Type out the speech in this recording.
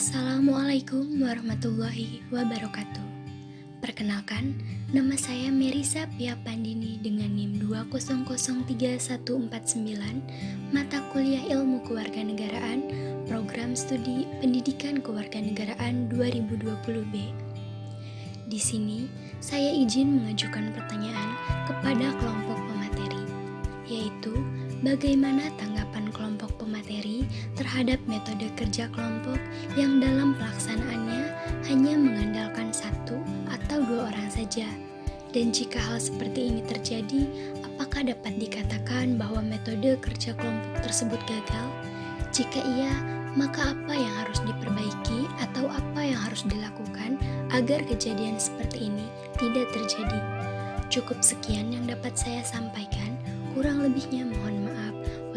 Assalamualaikum warahmatullahi wabarakatuh. Perkenalkan, nama saya Merisa Pia Pandini dengan NIM 2003149, mata kuliah Ilmu Kewarganegaraan, program studi Pendidikan Kewarganegaraan 2020B. Di sini, saya izin mengajukan pertanyaan kepada kelompok pemateri, yaitu bagaimana pemateri terhadap metode kerja kelompok yang dalam pelaksanaannya hanya mengandalkan satu atau dua orang saja. Dan jika hal seperti ini terjadi, apakah dapat dikatakan bahwa metode kerja kelompok tersebut gagal? Jika iya, maka apa yang harus diperbaiki atau apa yang harus dilakukan agar kejadian seperti ini tidak terjadi? Cukup sekian yang dapat saya sampaikan. Kurang lebihnya mohon maaf.